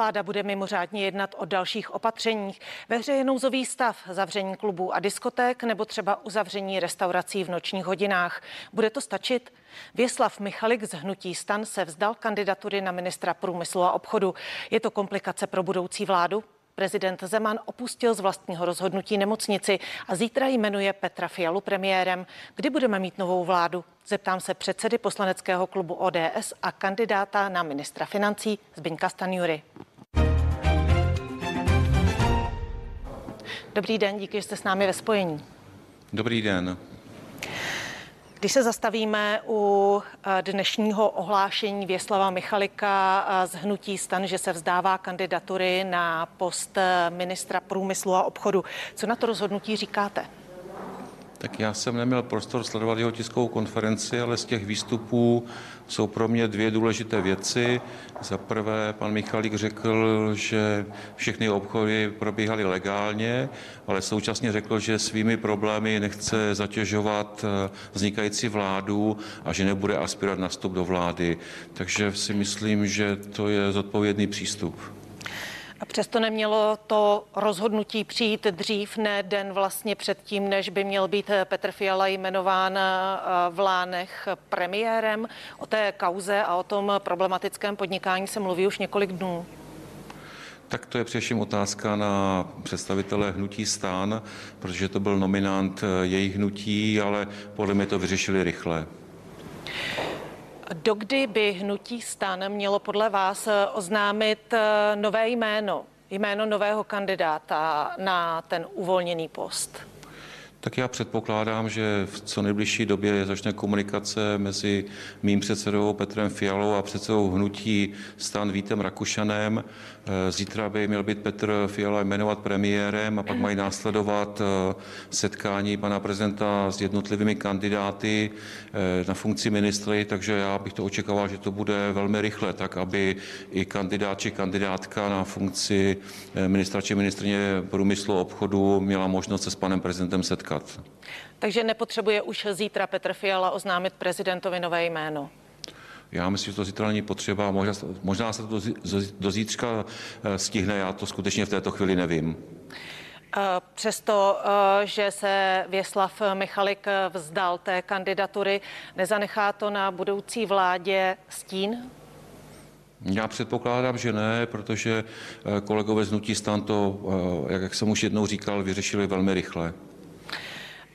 Vláda bude mimořádně jednat o dalších opatřeních. Ve hře je nouzový stav, zavření klubů a diskoték nebo třeba uzavření restaurací v nočních hodinách. Bude to stačit? Věslav Michalik z Hnutí stan se vzdal kandidatury na ministra průmyslu a obchodu. Je to komplikace pro budoucí vládu? Prezident Zeman opustil z vlastního rozhodnutí nemocnici a zítra jmenuje Petra Fialu premiérem. Kdy budeme mít novou vládu? Zeptám se předsedy poslaneckého klubu ODS a kandidáta na ministra financí Zbyňka Stanjury. Dobrý den, díky, že jste s námi ve spojení. Dobrý den. Když se zastavíme u eh, dnešního ohlášení Věslava Michalika eh, z Hnutí stan, že se vzdává kandidatury na post eh, ministra průmyslu a obchodu, co na to rozhodnutí říkáte? Tak já jsem neměl prostor sledovat jeho tiskovou konferenci, ale z těch výstupů jsou pro mě dvě důležité věci. Za prvé, pan Michalík řekl, že všechny obchody probíhaly legálně, ale současně řekl, že svými problémy nechce zatěžovat eh, vznikající vládu a že nebude aspirovat na vstup do vlády. Takže si myslím, že to je zodpovědný přístup. A přesto nemělo to rozhodnutí přijít dřív, ne den vlastně předtím, než by měl být Petr Fiala jmenován eh, v Lánech premiérem. O té kauze a o tom problematickém podnikání se mluví už několik dnů. Tak to je především otázka na představitele hnutí stán, protože to byl nominant eh, jejich hnutí, ale podle mě to vyřešili rychle. Dokdy by hnutí stan mělo podle vás eh, oznámit eh, nové jméno, jméno nového kandidáta na ten uvolněný post? Tak já předpokládám, že v co nejbližší době začne komunikace mezi mým předsedou Petrem Fialou a předsedou hnutí stan Vítem Rakušanem. Eh, zítra by měl být Petr Fiala jmenovat premiérem a pak mají následovat eh, setkání pana prezidenta s jednotlivými kandidáty eh, na funkci ministry, takže já bych to očekával, že to bude velmi rychle, tak aby i kandidát či kandidátka na funkci ministra či ministrně průmyslu obchodu měla možnost se s panem prezidentem setkat. Takže nepotřebuje už zítra Petr Fiala oznámit prezidentovi nové jméno. Já myslím, že to zítra není potřeba. Možná, možná se to do zítřka eh, stihne, já to skutečně v této chvíli nevím. Eh, přesto, eh, že se Věslav Michalik vzdal té kandidatury, nezanechá to na budoucí vládě stín? Já předpokládám, že ne, protože kolegové z Nutí stan to, jak jsem už jednou říkal, vyřešili velmi rychle.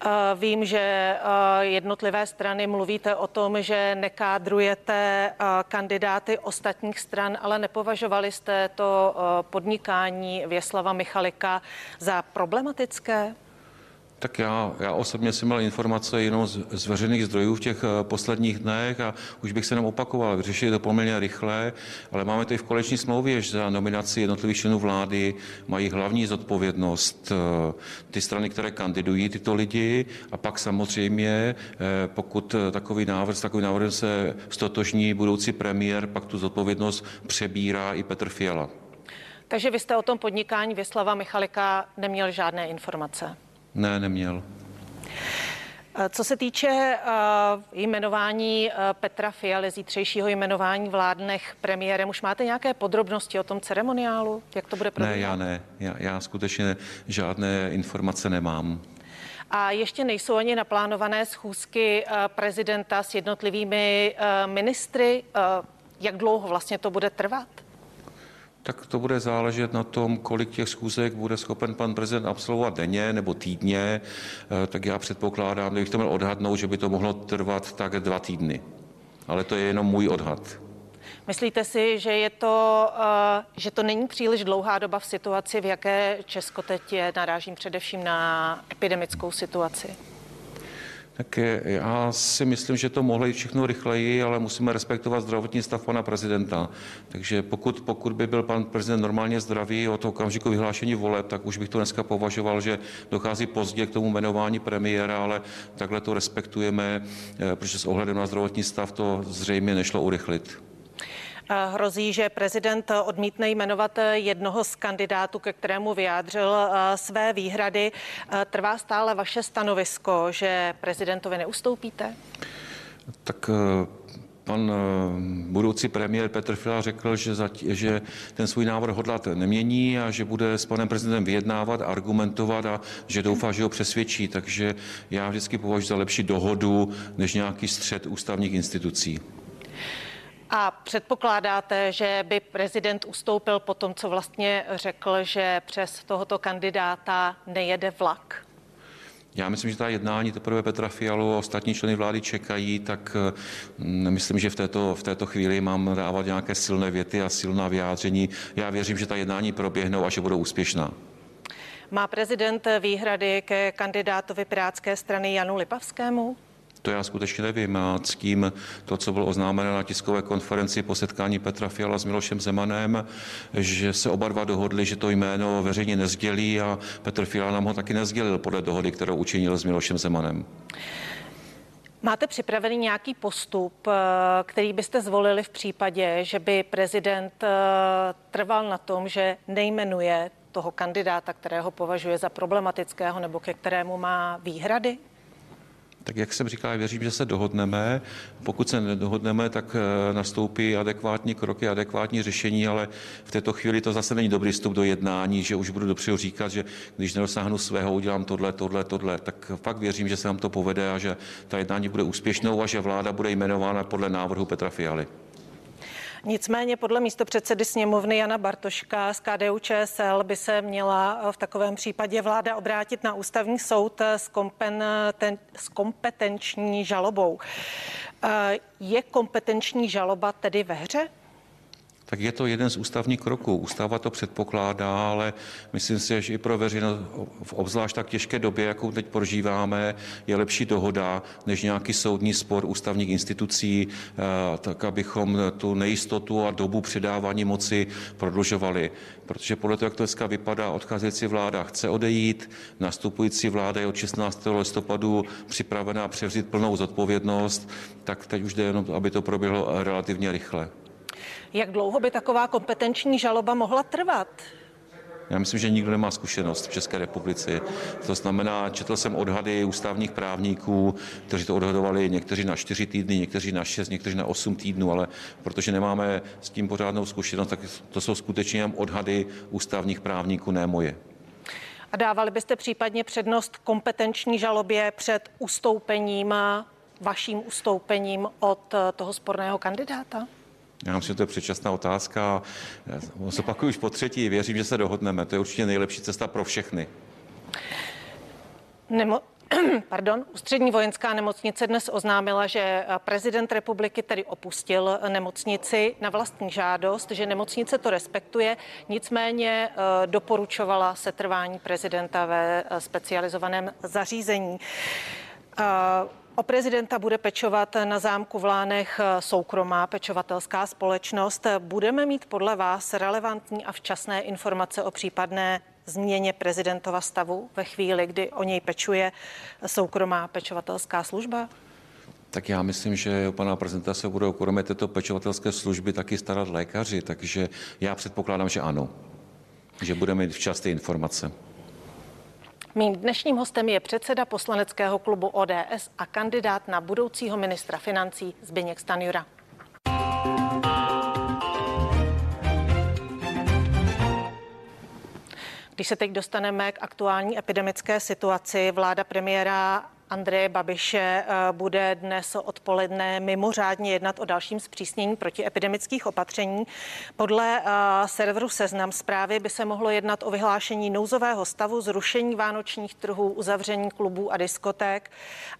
Eh, vím, že eh, jednotlivé strany mluvíte o tom, že nekádrujete eh, kandidáty ostatních stran, ale nepovažovali jste to podnikání Věslava Michalika za problematické? Tak já, já osobně jsem měl informace jenom z, z veřejných zdrojů v těch uh, posledních dnech a už bych se jenom opakoval. Vyřešili to poměrně rychle, ale máme i v koleční smlouvě, že za nominaci jednotlivých členů vlády mají hlavní zodpovědnost uh, ty strany, které kandidují tyto lidi a pak samozřejmě, uh, pokud takový návrh, s takovým návrhem se stotožní budoucí premiér, pak tu zodpovědnost přebírá i Petr Fiala. Takže vy jste o tom podnikání Věslava Michalika neměl žádné informace? Ne, neměl. Co se týče uh, jmenování uh, Petra Fialy, zítřejšího jmenování vládnech premiérem, už máte nějaké podrobnosti o tom ceremoniálu? Jak to bude probíhat? Ne, já ne. Já, já skutečně žádné informace nemám. A ještě nejsou ani naplánované schůzky uh, prezidenta s jednotlivými ministry. Jak dlouho vlastně to bude trvat? Tak to bude záležet na tom, kolik těch schůzek bude schopen pan prezident absolvovat denně nebo týdně. Eh, tak já předpokládám, kdybych to měl odhadnout, že by to mohlo trvat tak dva týdny. Ale to je jenom můj odhad. Myslíte si, že, je to, eh, že to není příliš dlouhá doba v situaci, v jaké Česko teď je? Narážím především na epidemickou situaci. Tak já si myslím, že to mohlo jít všechno rychleji, ale musíme respektovat zdravotní stav pana prezidenta. Takže pokud, pokud by byl pan prezident normálně zdravý od okamžiku vyhlášení voleb, tak už bych to dneska považoval, že dochází pozdě k tomu jmenování premiéra, ale takhle to respektujeme, eh, protože s ohledem na zdravotní stav to zřejmě nešlo urychlit. Hrozí, že prezident odmítne jmenovat jednoho z kandidátů, ke kterému vyjádřil své výhrady. Trvá stále vaše stanovisko, že prezidentovi neustoupíte? Tak eh, Pan budoucí premiér Petr Fiala řekl, že, zatí, že ten svůj návrh hodlat nemění a že bude s panem prezidentem vyjednávat, argumentovat a že doufá, že ho přesvědčí. Takže já vždycky považuji za lepší dohodu než nějaký střed ústavních institucí. A předpokládáte, že by prezident ustoupil po tom, co vlastně řekl, že přes tohoto kandidáta nejede vlak? Já myslím, že ta jednání teprve Petra Fialu a ostatní členy vlády čekají, tak myslím, že v této, v této chvíli mám dávat nějaké silné věty a silná vyjádření. Já věřím, že ta jednání proběhnou a že budou úspěšná. Má prezident výhrady ke kandidátovi Pirátské strany Janu Lipavskému? To já skutečně nevím. A s tím to, co bylo oznámeno na tiskové konferenci po setkání Petra Fiala s Milošem Zemanem, že se oba dva dohodli, že to jméno veřejně nezdělí a Petr Fiala nám ho taky nezdělil podle dohody, kterou učinil s Milošem Zemanem. Máte připravený nějaký postup, eh, který byste zvolili v případě, že by prezident eh, trval na tom, že nejmenuje toho kandidáta, kterého považuje za problematického nebo ke kterému má výhrady? Tak jak jsem říkal, věřím, že se dohodneme. Pokud se nedohodneme, tak eh, nastoupí adekvátní kroky, adekvátní řešení, ale v této chvíli to zase není dobrý vstup do jednání, že už budu dopředu říkat, že když nedosáhnu svého, udělám tohle, tohle, tohle. Tak fakt věřím, že se nám to povede a že ta jednání bude úspěšnou a že vláda bude jmenována podle návrhu Petra Fialy. Nicméně podle místopředsedy sněmovny Jana Bartoška z KDU ČSL by se měla v takovém případě vláda obrátit na ústavní soud s, kompen, ten, s kompetenční žalobou. Eh, je kompetenční žaloba tedy ve hře? Tak je to jeden z ústavních kroků. Ústava to předpokládá, ale myslím si, že i pro veřejnost v obzvlášť tak těžké době, jakou teď prožíváme, je lepší dohoda než nějaký soudní spor ústavních institucí, eh, tak abychom tu nejistotu a dobu předávání moci prodlužovali. Protože podle toho, jak to dneska vypadá, odcházející vláda chce odejít, nastupující vláda je od 16. listopadu připravená převzít plnou zodpovědnost, tak teď už jde jenom, aby to proběhlo relativně rychle. Jak dlouho by taková kompetenční žaloba mohla trvat? Já myslím, že nikdo nemá zkušenost v České republice. To znamená, četl jsem odhady ústavních právníků, kteří to odhadovali někteří na čtyři týdny, někteří na šest, někteří na osm týdnů, ale protože nemáme s tím pořádnou zkušenost, tak to jsou skutečně jen odhady ústavních právníků, ne moje. A dávali byste případně přednost kompetenční žalobě před ustoupením, vaším ustoupením od toho sporného kandidáta? Já myslím, že to je předčasná otázka. Zopakuju už po třetí, věřím, že se dohodneme. To je určitě nejlepší cesta pro všechny. Nemo, pardon, Ústřední vojenská nemocnice dnes oznámila, že prezident republiky tedy opustil nemocnici na vlastní žádost, že nemocnice to respektuje, nicméně eh, doporučovala setrvání prezidenta ve eh, specializovaném zařízení. O prezidenta bude pečovat na zámku v Lánech soukromá pečovatelská společnost. Budeme mít podle vás relevantní a včasné informace o případné změně prezidentova stavu ve chvíli, kdy o něj pečuje soukromá pečovatelská služba? Tak já myslím, že pana prezidenta se budou kromě této pečovatelské služby taky starat lékaři, takže já předpokládám, že ano, že budeme mít včas ty informace. Mým dnešním hostem je předseda poslaneckého klubu ODS a kandidát na budoucího ministra financí Zbyněk Stanjura. Když se teď dostaneme k aktuální epidemické situaci, vláda premiéra Andreje Babiše eh, bude dnes odpoledne mimořádně jednat o dalším zpřísnění protiepidemických opatření. Podle eh, serveru Seznam zprávy by se mohlo jednat o vyhlášení nouzového stavu, zrušení vánočních trhů, uzavření klubů a diskoték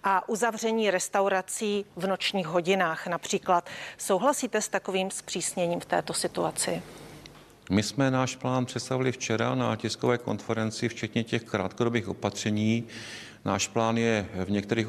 a uzavření restaurací v nočních hodinách například. Souhlasíte s takovým zpřísněním v této situaci? My jsme náš plán představili včera na tiskové konferenci, včetně těch krátkodobých opatření. Náš plán je v některých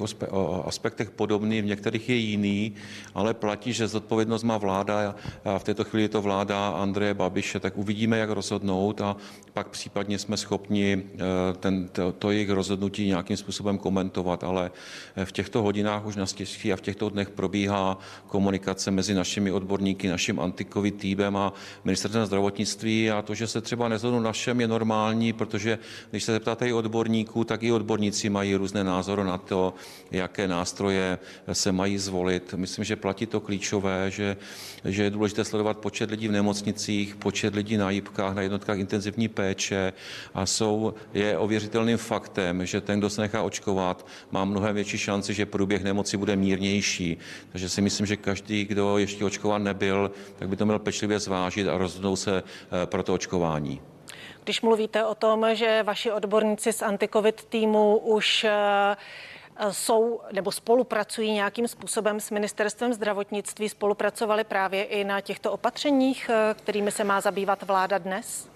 aspektech podobný, v některých je jiný, ale platí, že zodpovědnost má vláda a v této chvíli je to vláda Andreje Babiše, tak uvidíme, jak rozhodnout a pak případně jsme schopni eh, ten, to, to jejich rozhodnutí nějakým způsobem komentovat, ale eh, v těchto hodinách už naštěstí a v těchto dnech probíhá komunikace mezi našimi odborníky, naším antikový týmem a ministerstvem zdravotnictví a to, že se třeba nezhodnou našem, je normální, protože když se zeptáte i odborníků, tak i odborníci mají mají různé názory na to, jaké nástroje se mají zvolit. Myslím, že platí to klíčové, že, že je důležité sledovat počet lidí v nemocnicích, počet lidí na jípkách, na jednotkách intenzivní péče a jsou, je ověřitelným faktem, že ten, kdo se nechá očkovat, má mnohem větší šanci, že průběh nemoci bude mírnější. Takže si myslím, že každý, kdo ještě očkován nebyl, tak by to měl pečlivě zvážit a rozhodnout se eh, pro to očkování. Když mluvíte o tom, že vaši odborníci z antikovid týmu už eh, jsou nebo spolupracují nějakým způsobem s ministerstvem zdravotnictví, spolupracovali právě i na těchto opatřeních, eh, kterými se má zabývat vláda dnes?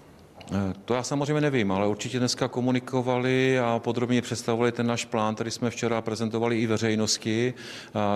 Eh, to já samozřejmě nevím, ale určitě dneska komunikovali a podrobně představovali ten náš plán, který jsme včera prezentovali i veřejnosti,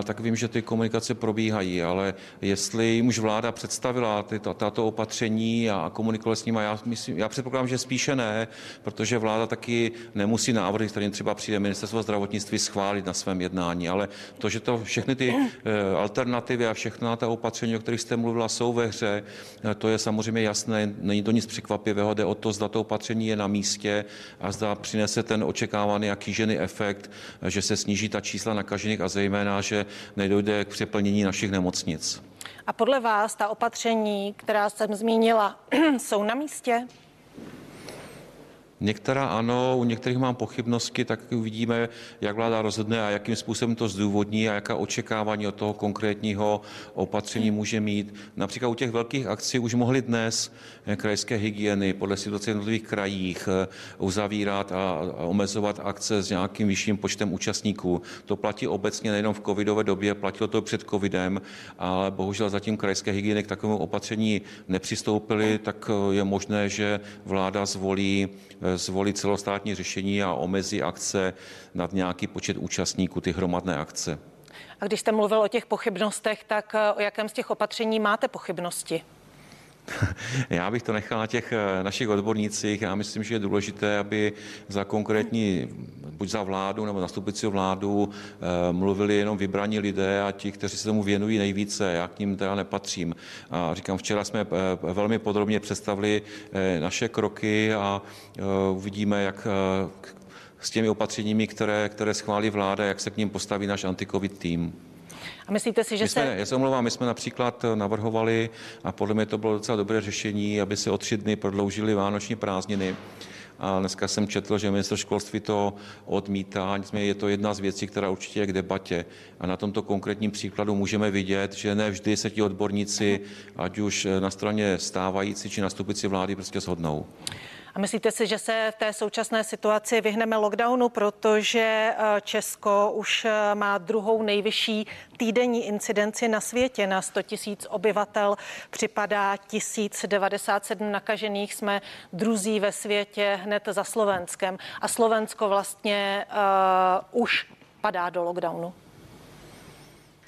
tak vím, že ty komunikace probíhají, ale jestli jim už vláda představila ty, tato opatření a komunikovala s nimi, já, myslím, já předpokládám, že spíše ne, protože vláda taky nemusí návrhy, kterým třeba přijde ministerstvo zdravotnictví schválit na svém jednání, ale to, že to všechny ty eh, alternativy a všechna ta opatření, o kterých jste mluvila, jsou ve hře, eh, to je samozřejmě jasné, není to nic překvapivého, jde o to, zda to opatření je na místě a zda přinese ten očekávaný a kýžený efekt, že se sníží ta čísla nakažených a zejména, že nedojde k přeplnění našich nemocnic. A podle vás ta opatření, která jsem zmínila, jsou na místě? Některá ano, u některých mám pochybnosti, tak uvidíme, jak vláda rozhodne a jakým způsobem to zdůvodní a jaká očekávání od toho konkrétního opatření může mít. Například u těch velkých akcí už mohly dnes krajské hygieny podle situace v jednotlivých krajích eh, uzavírat a omezovat akce s nějakým vyšším počtem účastníků. To platí obecně nejenom v covidové době, platilo to před covidem, ale bohužel zatím krajské hygieny k takovému opatření nepřistoupily, tak eh, je možné, že vláda zvolí Eh, zvolit celostátní řešení a omezí akce nad nějaký počet účastníků, ty hromadné akce. A když jste mluvil o těch pochybnostech, tak eh, o jakém z těch opatření máte pochybnosti? Já bych to nechal na těch eh, našich odbornících. Já myslím, že je důležité, aby za konkrétní, buď za vládu nebo nastupující vládu, eh, mluvili jenom vybraní lidé a ti, kteří se tomu věnují nejvíce. Já k ním teda nepatřím. A říkám, včera jsme eh, velmi podrobně představili naše kroky a uvidíme, jak s těmi opatřeními, které, které schválí vláda, jak se k ním postaví náš antikovid tým. A myslíte si, že my jsme, se... Já se omlouvám, my jsme například navrhovali, a podle mě to bylo docela dobré řešení, aby se o tři dny prodloužily vánoční prázdniny. A dneska jsem četl, že minister školství to odmítá, nicméně je to jedna z věcí, která určitě je k debatě. A na tomto konkrétním příkladu můžeme vidět, že ne vždy se ti odborníci, ať už na straně stávající či nastupující vlády, prostě shodnou. A myslíte si, že se v té současné situaci vyhneme lockdownu, protože eh, Česko už eh, má druhou nejvyšší týdenní incidenci na světě? Na 100 tisíc obyvatel, připadá 1097 nakažených, jsme druzí ve světě hned za Slovenskem. A Slovensko vlastně uh, už padá do lockdownu.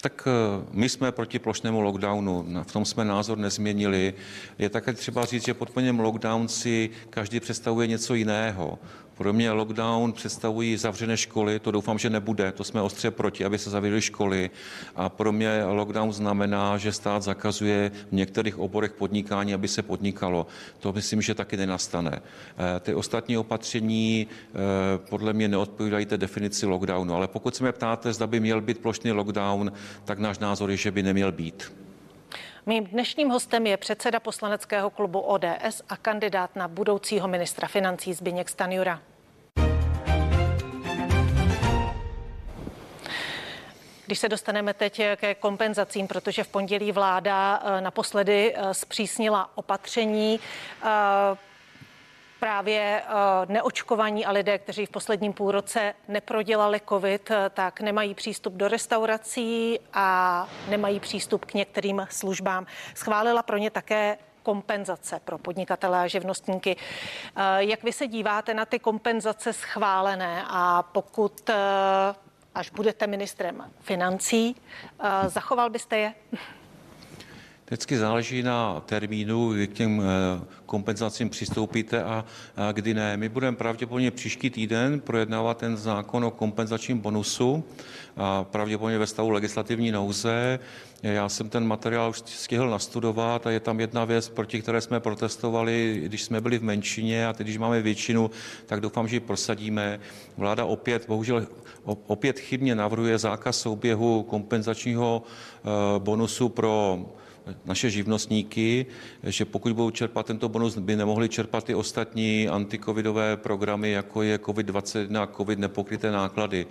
Tak eh, my jsme proti plošnému lockdownu, v tom jsme názor nezměnili. Je také třeba říct, že pod pojmem lockdown si každý představuje něco jiného. Pro mě lockdown představují zavřené školy, to doufám, že nebude, to jsme ostře proti, aby se zavřely školy. A pro mě lockdown znamená, že stát zakazuje v některých oborech podnikání, aby se podnikalo. To myslím, že taky nenastane. Eh, ty ostatní opatření eh, podle mě neodpovídají té definici lockdownu, ale pokud se mě ptáte, zda by měl být plošný lockdown, tak náš názor je, že by neměl být. Mým dnešním hostem je předseda poslaneckého klubu ODS a kandidát na budoucího ministra financí Zbigněk Stanjura. Když se dostaneme teď ke kompenzacím, protože v pondělí vláda eh, naposledy eh, zpřísnila opatření, eh, právě neočkovaní a lidé, kteří v posledním půlroce neprodělali covid, tak nemají přístup do restaurací a nemají přístup k některým službám. Schválila pro ně také kompenzace pro podnikatele a živnostníky. Jak vy se díváte na ty kompenzace schválené a pokud až budete ministrem financí, zachoval byste je? Vždycky záleží na termínu, kdy k těm eh, kompenzacím přistoupíte a, kdy ne. My budeme pravděpodobně příští týden projednávat ten zákon o kompenzačním bonusu a pravděpodobně ve stavu legislativní nouze. Já jsem ten materiál už stihl nastudovat a je tam jedna věc, proti které jsme protestovali, když jsme byli v menšině a teď, když máme většinu, tak doufám, že ji prosadíme. Vláda opět, bohužel opět chybně navrhuje zákaz souběhu kompenzačního eh, bonusu pro naše živnostníky, že pokud budou čerpat tento bonus, by nemohli čerpat i ostatní antikovidové programy, jako je COVID-21 a COVID nepokryté náklady.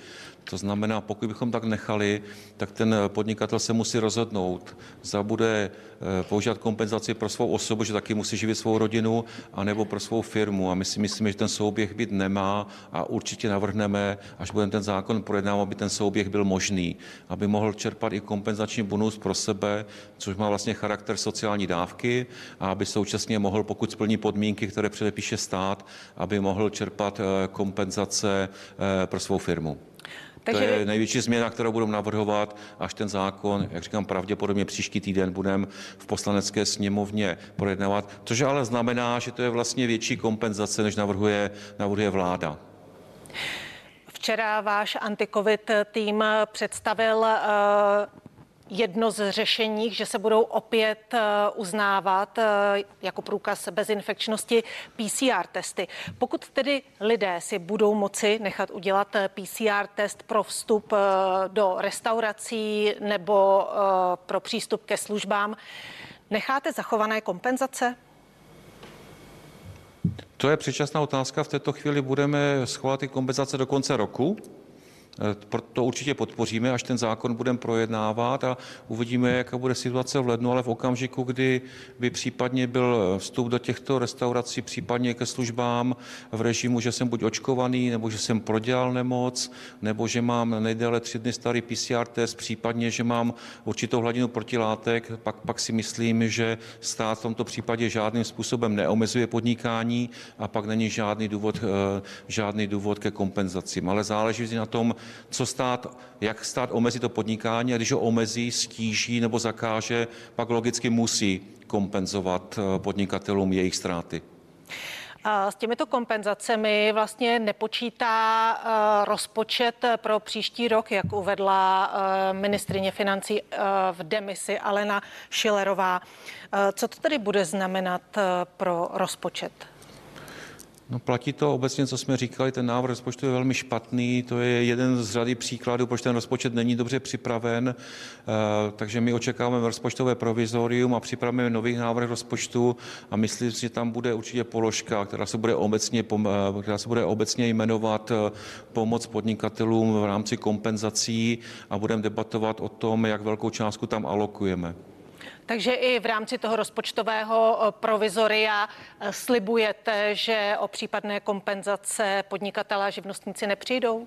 To znamená, pokud bychom tak nechali, tak ten podnikatel se musí rozhodnout, zda bude eh, používat kompenzaci pro svou osobu, že taky musí živit svou rodinu, anebo pro svou firmu. A my si myslíme, že ten souběh být nemá a určitě navrhneme, až budeme ten zákon projednávat, aby ten souběh byl možný, aby mohl čerpat i kompenzační bonus pro sebe, což má vlastně charakter sociální dávky, a aby současně mohl, pokud splní podmínky, které předepíše stát, aby mohl čerpat eh, kompenzace eh, pro svou firmu. Takže... To je největší změna, kterou budeme navrhovat, až ten zákon, jak říkám, pravděpodobně příští týden budeme v poslanecké sněmovně projednávat, což ale znamená, že to je vlastně větší kompenzace, než navrhuje, navrhuje vláda. Včera váš antikovid tým představil uh jedno z řešení, že se budou opět eh, uznávat eh, jako průkaz bezinfekčnosti PCR testy. Pokud tedy lidé si budou moci nechat udělat eh, PCR test pro vstup do restaurací nebo pro přístup ke službám, necháte zachované kompenzace? To je předčasná otázka. V této chvíli budeme schovat ty kompenzace do konce roku. Eh, to určitě podpoříme, až ten zákon budeme projednávat a uvidíme, jaká bude situace v lednu, ale v okamžiku, kdy by případně byl vstup do těchto restaurací, případně ke službám v režimu, že jsem buď očkovaný, nebo že jsem prodělal nemoc, nebo že mám nejdéle tři dny starý PCR test, případně, že mám určitou hladinu protilátek, pak, pak si myslím, že stát v tomto případě žádným způsobem neomezuje podnikání a pak není žádný důvod, eh, žádný důvod ke kompenzacím. Ale záleží na tom, co stát, jak stát omezí to podnikání a když ho omezí, stíží nebo zakáže, pak logicky musí kompenzovat eh, podnikatelům jejich ztráty. S těmito kompenzacemi vlastně nepočítá eh, rozpočet pro příští rok, jak uvedla eh, ministrině financí v demisi Alena Šilerová. Co to tedy bude znamenat pro rozpočet? No platí to obecně, co jsme říkali, ten návrh rozpočtu je velmi špatný, to je jeden z řady příkladů, proč ten rozpočet není dobře připraven, eh, takže my očekáváme rozpočtové provizorium a připravíme nový návrh rozpočtu a myslím si, že tam bude určitě položka, která se bude obecně, eh, která se bude obecně jmenovat eh, pomoc podnikatelům v rámci kompenzací a budeme debatovat o tom, jak velkou částku tam alokujeme. Takže i v rámci toho rozpočtového eh, provizoria eh, slibujete, že o případné kompenzace podnikatelé a živnostníci nepřijdou?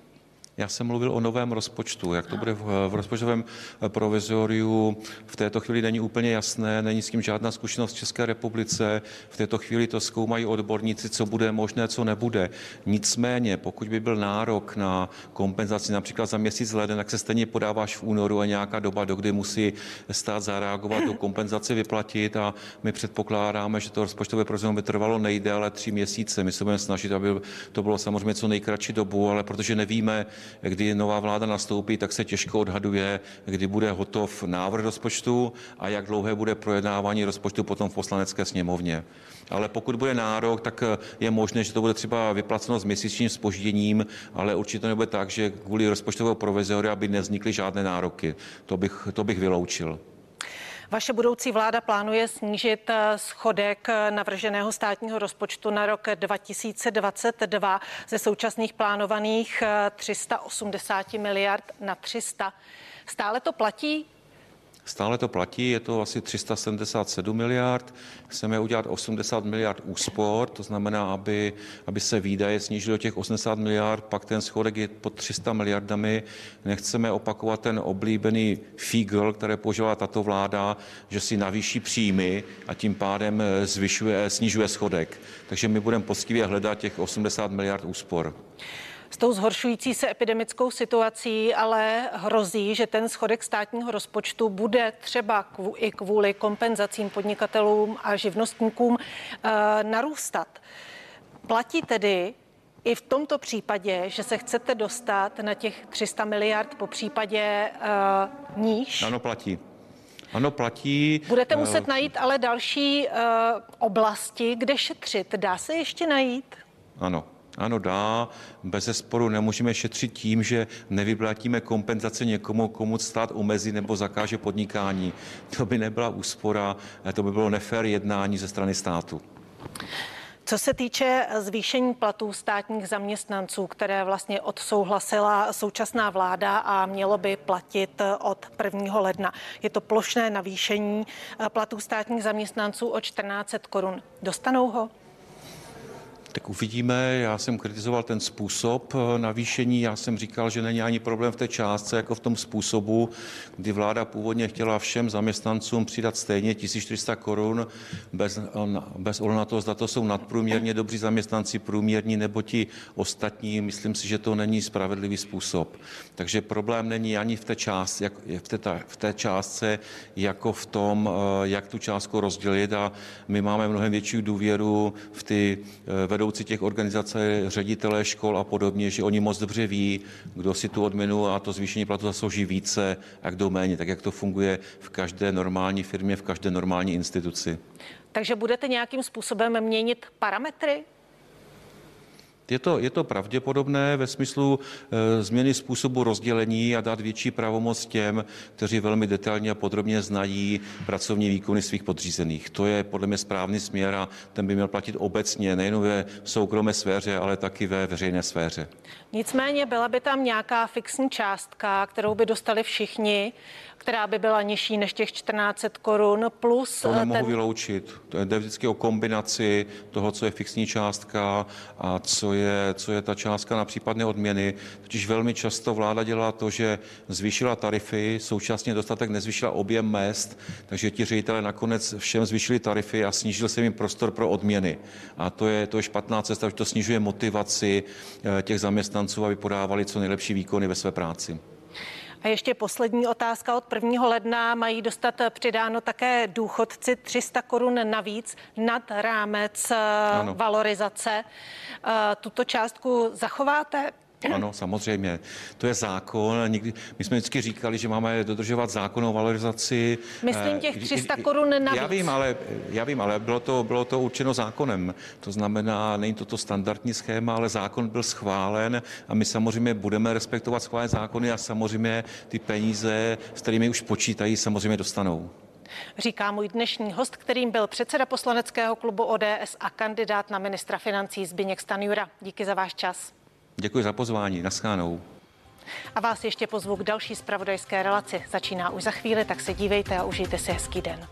Já jsem mluvil o novém rozpočtu. Jak to bude v, rozpočtovém eh, provizoriu, v této chvíli není úplně jasné, není s tím žádná zkušenost v České republice. V této chvíli to zkoumají odborníci, co bude možné, co nebude. Nicméně, pokud by byl nárok na kompenzaci například za měsíc leden, tak se stejně podáváš v únoru a nějaká doba, do kdy musí stát zareagovat, tu kompenzaci vyplatit a my předpokládáme, že to rozpočtové provizorium by trvalo nejdéle tři měsíce. My se budeme snažit, aby to bylo samozřejmě co nejkratší dobu, ale protože nevíme, kdy nová vláda nastoupí, tak se těžko odhaduje, kdy bude hotov návrh rozpočtu a jak dlouhé bude projednávání rozpočtu potom v poslanecké sněmovně. Ale pokud bude nárok, tak je možné, že to bude třeba vyplaceno s měsíčním spožděním, ale určitě to nebude tak, že kvůli rozpočtového provizoria by nevznikly žádné nároky. To bych, to bych vyloučil. Vaše budoucí vláda plánuje snížit eh, schodek eh, navrženého státního rozpočtu na rok 2022 ze současných plánovaných 380 eh, miliard na 300. Stále to platí? Stále to platí, je to asi 377 miliard. Chceme udělat 80 miliard úspor, to znamená, aby, aby se výdaje snížily o těch 80 miliard, pak ten schodek je pod 300 miliardami. Nechceme opakovat ten oblíbený fígl, které používala tato vláda, že si navýší příjmy a tím pádem zvyšuje, snižuje schodek. Takže my budeme poctivě hledat těch 80 miliard úspor. S tou zhoršující se epidemickou situací ale hrozí, že ten schodek státního rozpočtu bude třeba kvů, i kvůli kompenzacím podnikatelům a živnostníkům e, narůstat. Platí tedy i v tomto případě, že se chcete dostat na těch 300 miliard, po případě uh, níž? Ano, platí. Ano, platí. Budete muset najít ale další uh, oblasti, kde šetřit. Dá se ještě najít? Ano. Ano, dá. Bez zesporu nemůžeme šetřit tím, že nevyplatíme kompenzace někomu, komu stát omezí nebo zakáže podnikání. To by nebyla úspora, to by bylo nefér jednání ze strany státu. Co se týče zvýšení platů státních zaměstnanců, které vlastně odsouhlasila současná vláda a mělo by platit od 1. ledna. Je to plošné navýšení platů státních zaměstnanců o 14 korun. Dostanou ho? Tak uvidíme. Já jsem kritizoval ten způsob eh, navýšení. Já jsem říkal, že není ani problém v té částce, jako v tom způsobu, kdy vláda původně chtěla všem zaměstnancům přidat stejně 1400 korun bez, bez ohledu na to, zda to jsou nadprůměrně dobří zaměstnanci, průměrní nebo ti ostatní. Myslím si, že to není spravedlivý způsob. Takže problém není ani v té, část, jak, v té, v té částce, jako v tom, eh, jak tu částku rozdělit a my máme mnohem větší důvěru v ty vedoucí eh, vedoucí těch organizací, ředitelé škol a podobně, že oni moc dobře ví, kdo si tu odměnu a to zvýšení platu zaslouží více a kdo méně, tak jak to funguje v každé normální firmě, v každé normální instituci. Takže budete nějakým způsobem měnit parametry je to, je to pravděpodobné ve smyslu e, změny způsobu rozdělení a dát větší pravomoc těm, kteří velmi detailně a podrobně znají pracovní výkony svých podřízených. To je podle mě správný směr a ten by měl platit obecně, nejen ve soukromé sféře, ale taky ve veřejné sféře. Nicméně byla by tam nějaká fixní částka, kterou by dostali všichni která by byla nižší než těch 14 korun plus... To nemohu ten... vyloučit. To je vždycky o kombinaci toho, co je fixní částka a co je, co je ta částka na případné odměny. Totiž velmi často vláda dělá to, že zvýšila tarify, současně dostatek nezvýšila objem mest, takže ti ředitelé nakonec všem zvýšili tarify a snížil se jim prostor pro odměny. A to je, to je špatná cesta, že to snižuje motivaci eh, těch zaměstnanců, aby podávali co nejlepší výkony ve své práci. A ještě poslední otázka. Od 1. ledna mají dostat přidáno také důchodci 300 korun navíc nad rámec eh, ano. valorizace. Eh, tuto částku zachováte? Ano, samozřejmě. To je zákon. Nikdy, my jsme vždycky říkali, že máme dodržovat zákon o valorizaci. Myslím těch 300 eh, korun navíc. Já vím, ale, já vím, ale bylo, to, bylo to určeno zákonem. To znamená, není to to standardní schéma, ale zákon byl schválen a my samozřejmě budeme respektovat schválené zákony a samozřejmě ty peníze, s kterými už počítají, samozřejmě dostanou. Říká můj dnešní host, kterým byl předseda poslaneckého klubu ODS a kandidát na ministra financí Zbigněk Stanjura. Díky za váš čas. Děkuji za pozvání. Naschánou. A vás ještě pozvu k další spravodajské relaci. Začíná už za chvíli, tak se dívejte a užijte si hezký den.